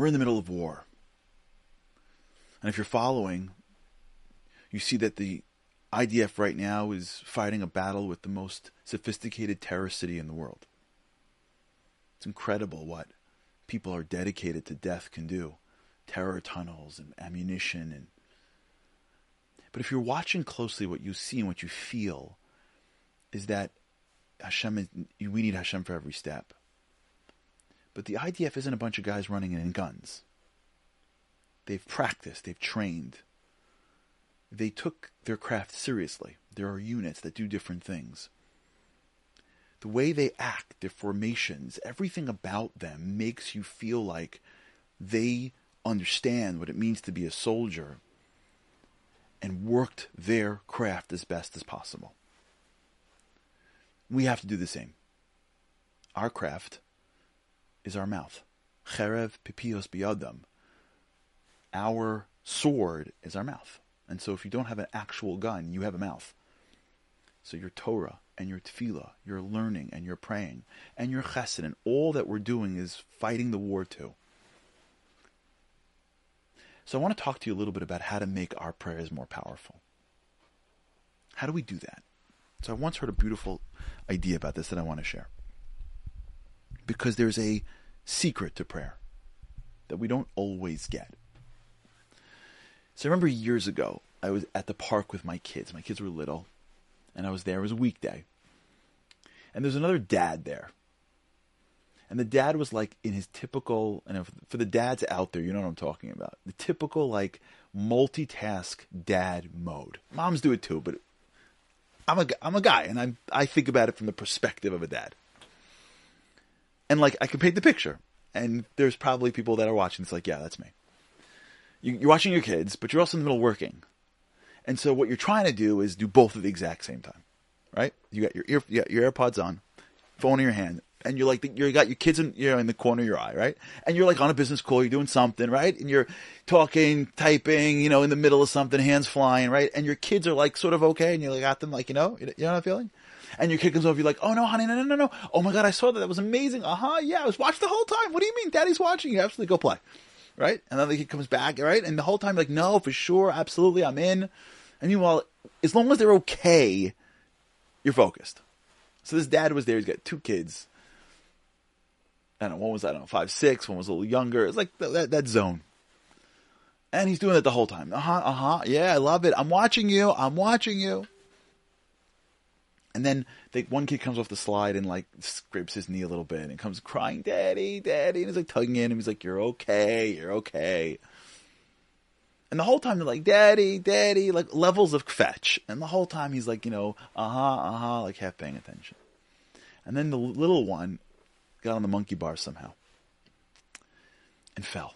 We're in the middle of war. And if you're following, you see that the IDF right now is fighting a battle with the most sophisticated terrorist city in the world. It's incredible what people are dedicated to death can do. Terror tunnels and ammunition and but if you're watching closely what you see and what you feel is that Hashem we need Hashem for every step. But the IDF isn't a bunch of guys running in guns. They've practiced, they've trained. They took their craft seriously. There are units that do different things. The way they act, their formations, everything about them makes you feel like they understand what it means to be a soldier and worked their craft as best as possible. We have to do the same. Our craft is our mouth. Cherev pipios biyadam. Our sword is our mouth. And so if you don't have an actual gun, you have a mouth. So your Torah and your tefillah, your learning and your praying, and your chesed, and all that we're doing is fighting the war too. So I want to talk to you a little bit about how to make our prayers more powerful. How do we do that? So I once heard a beautiful idea about this that I want to share. Because there's a secret to prayer that we don't always get. So I remember years ago, I was at the park with my kids. My kids were little, and I was there. It was a weekday. And there's another dad there. And the dad was like in his typical, and for the dads out there, you know what I'm talking about. The typical like multitask dad mode. Moms do it too, but I'm a I'm a guy, and I I think about it from the perspective of a dad. And like I can paint the picture, and there's probably people that are watching. It's like, yeah, that's me. You, you're watching your kids, but you're also in the middle working, and so what you're trying to do is do both at the exact same time, right? You got your ear, you got your AirPods on, phone in your hand, and you're like you got your kids in you know in the corner of your eye, right? And you're like on a business call, you're doing something, right? And you're talking, typing, you know, in the middle of something, hands flying, right? And your kids are like sort of okay, and you like got them like you know, you know what I'm feeling? And your kid comes over, you're like, oh no, honey, no, no, no, no. Oh my god, I saw that. That was amazing. Uh huh. Yeah, I was watching the whole time. What do you mean, Daddy's watching? You absolutely go play, right? And then the kid comes back, right? And the whole time, like, no, for sure, absolutely, I'm in. And meanwhile, as long as they're okay, you're focused. So this dad was there. He's got two kids I don't know, one was, I don't know, five, six, one was a little younger. It's like that, that, that zone. And he's doing it the whole time. Uh huh, uh huh. Yeah, I love it. I'm watching you. I'm watching you. And then they, one kid comes off the slide and like scrapes his knee a little bit and comes crying, Daddy, Daddy. And he's like tugging in him. He's like, You're okay. You're okay. And the whole time they're like, Daddy, Daddy, like levels of kvetch. And the whole time he's like, you know, uh huh, uh huh, like half paying attention. And then the little one got on the monkey bar somehow and fell.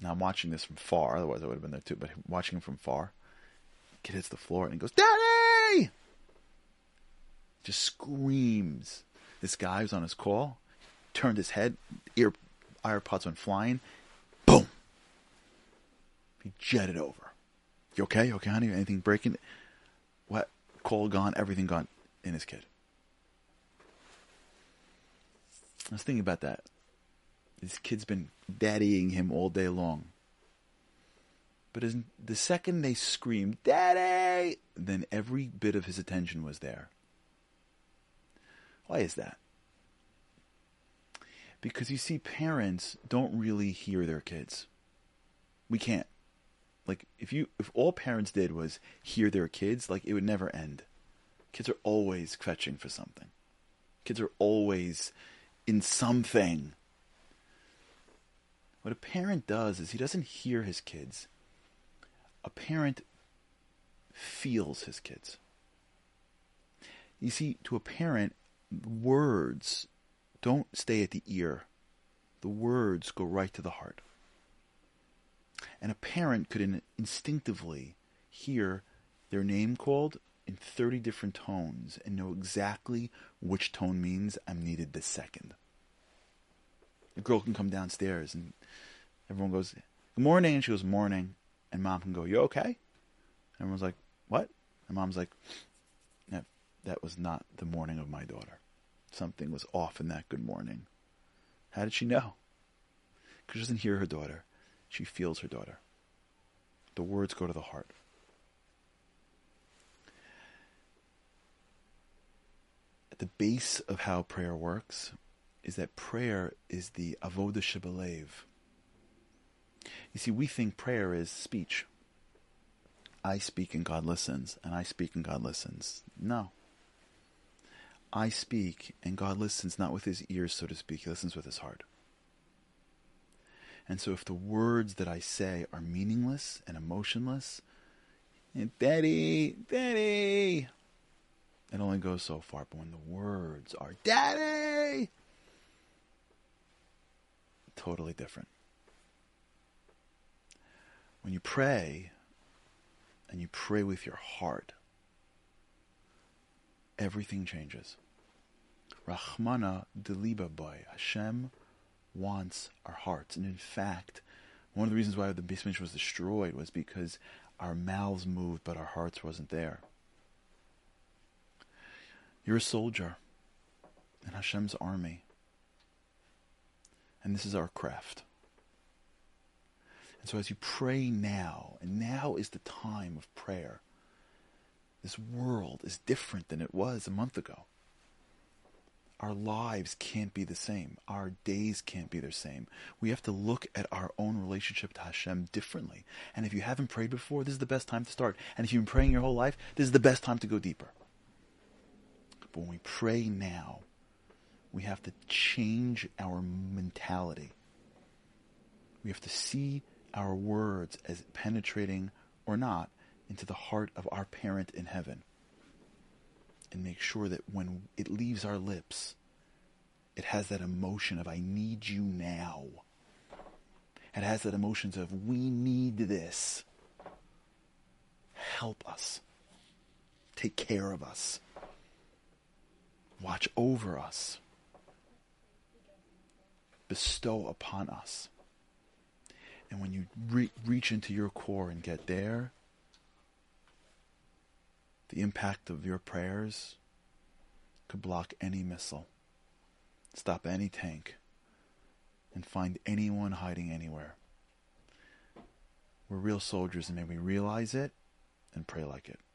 Now I'm watching this from far, otherwise I would have been there too, but watching him from far, kid hits the floor and he goes, Daddy! Just screams. This guy was on his call, turned his head, ear AirPods went flying, boom! He jetted over. You okay? You okay, honey? Anything breaking? What? Call gone, everything gone in his kid. I was thinking about that. This kid's been daddying him all day long. But as, the second they screamed, Daddy! Then every bit of his attention was there. Why is that? Because you see, parents don't really hear their kids. We can't. Like, if you, if all parents did was hear their kids, like, it would never end. Kids are always kvetching for something. Kids are always in something. What a parent does is he doesn't hear his kids. A parent feels his kids. You see, to a parent, words don't stay at the ear. The words go right to the heart. And a parent could instinctively hear their name called in 30 different tones and know exactly which tone means I'm needed this second. A girl can come downstairs and everyone goes, Good morning. And she goes, Morning. And mom can go, You okay? And everyone's like, What? And mom's like, That, that was not the morning of my daughter. Something was off in that good morning. How did she know? Because she doesn't hear her daughter, she feels her daughter. The words go to the heart. The base of how prayer works is that prayer is the avoda shebelev. You see, we think prayer is speech. I speak and God listens, and I speak and God listens. No. I speak and God listens not with his ears, so to speak, he listens with his heart. And so if the words that I say are meaningless and emotionless, and Daddy, Daddy, it only goes so far. But when the words are Daddy, totally different. When you pray, and you pray with your heart, everything changes. Rahmana deliba boy. Hashem wants our hearts. And in fact, one of the reasons why the Beis was destroyed was because our mouths moved, but our hearts wasn't there. You're a soldier in Hashem's army. And this is our craft. And so as you pray now, and now is the time of prayer, this world is different than it was a month ago. Our lives can't be the same. Our days can't be the same. We have to look at our own relationship to Hashem differently. And if you haven't prayed before, this is the best time to start. And if you've been praying your whole life, this is the best time to go deeper. But when we pray now, we have to change our mentality. We have to see our words as penetrating or not into the heart of our parent in heaven. And make sure that when it leaves our lips, it has that emotion of, I need you now. It has that emotion of, we need this. Help us. Take care of us. Watch over us. Bestow upon us. And when you re- reach into your core and get there, the impact of your prayers could block any missile, stop any tank, and find anyone hiding anywhere. We're real soldiers, and may we realize it and pray like it.